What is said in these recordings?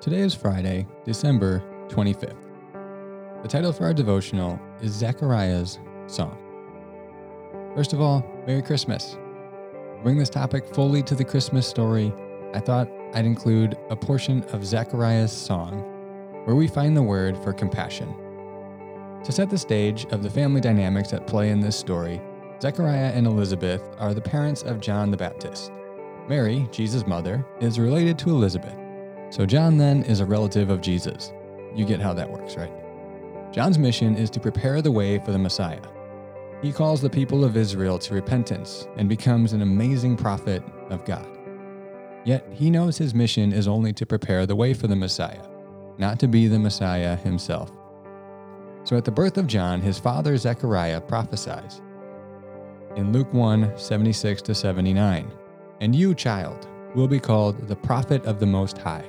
Today is Friday, December 25th. The title for our devotional is Zechariah's Song. First of all, Merry Christmas. To bring this topic fully to the Christmas story, I thought I'd include a portion of Zechariah's song where we find the word for compassion. To set the stage of the family dynamics at play in this story, Zechariah and Elizabeth are the parents of John the Baptist. Mary, Jesus' mother, is related to Elizabeth. So John then is a relative of Jesus. You get how that works, right? John's mission is to prepare the way for the Messiah. He calls the people of Israel to repentance and becomes an amazing prophet of God. Yet he knows his mission is only to prepare the way for the Messiah, not to be the Messiah himself. So at the birth of John, his father Zechariah prophesies in Luke 1 76 to 79, And you, child, will be called the prophet of the Most High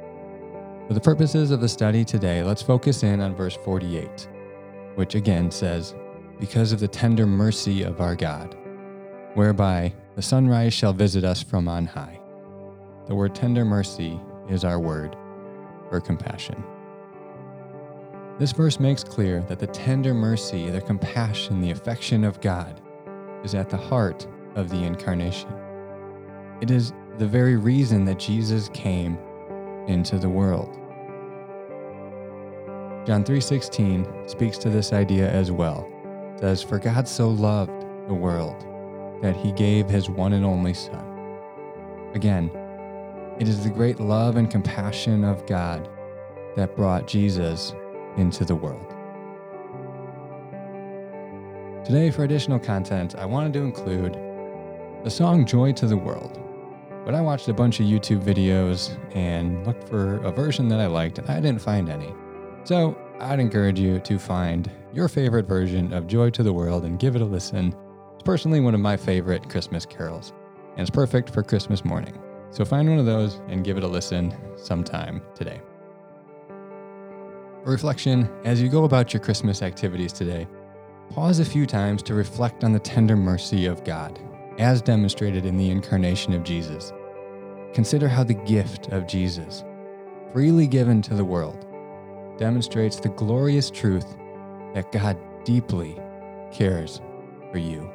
for the purposes of the study today, let's focus in on verse 48, which again says, Because of the tender mercy of our God, whereby the sunrise shall visit us from on high. The word tender mercy is our word for compassion. This verse makes clear that the tender mercy, the compassion, the affection of God is at the heart of the incarnation. It is the very reason that Jesus came into the world. John 3:16 speaks to this idea as well. It says, "For God so loved the world that he gave his one and only son." Again, it is the great love and compassion of God that brought Jesus into the world. Today, for additional content, I wanted to include the song Joy to the World. But I watched a bunch of YouTube videos and looked for a version that I liked, and I didn't find any. So I'd encourage you to find your favorite version of Joy to the World and give it a listen. It's personally one of my favorite Christmas carols, and it's perfect for Christmas morning. So find one of those and give it a listen sometime today. A reflection as you go about your Christmas activities today, pause a few times to reflect on the tender mercy of God, as demonstrated in the incarnation of Jesus. Consider how the gift of Jesus, freely given to the world, demonstrates the glorious truth that God deeply cares for you.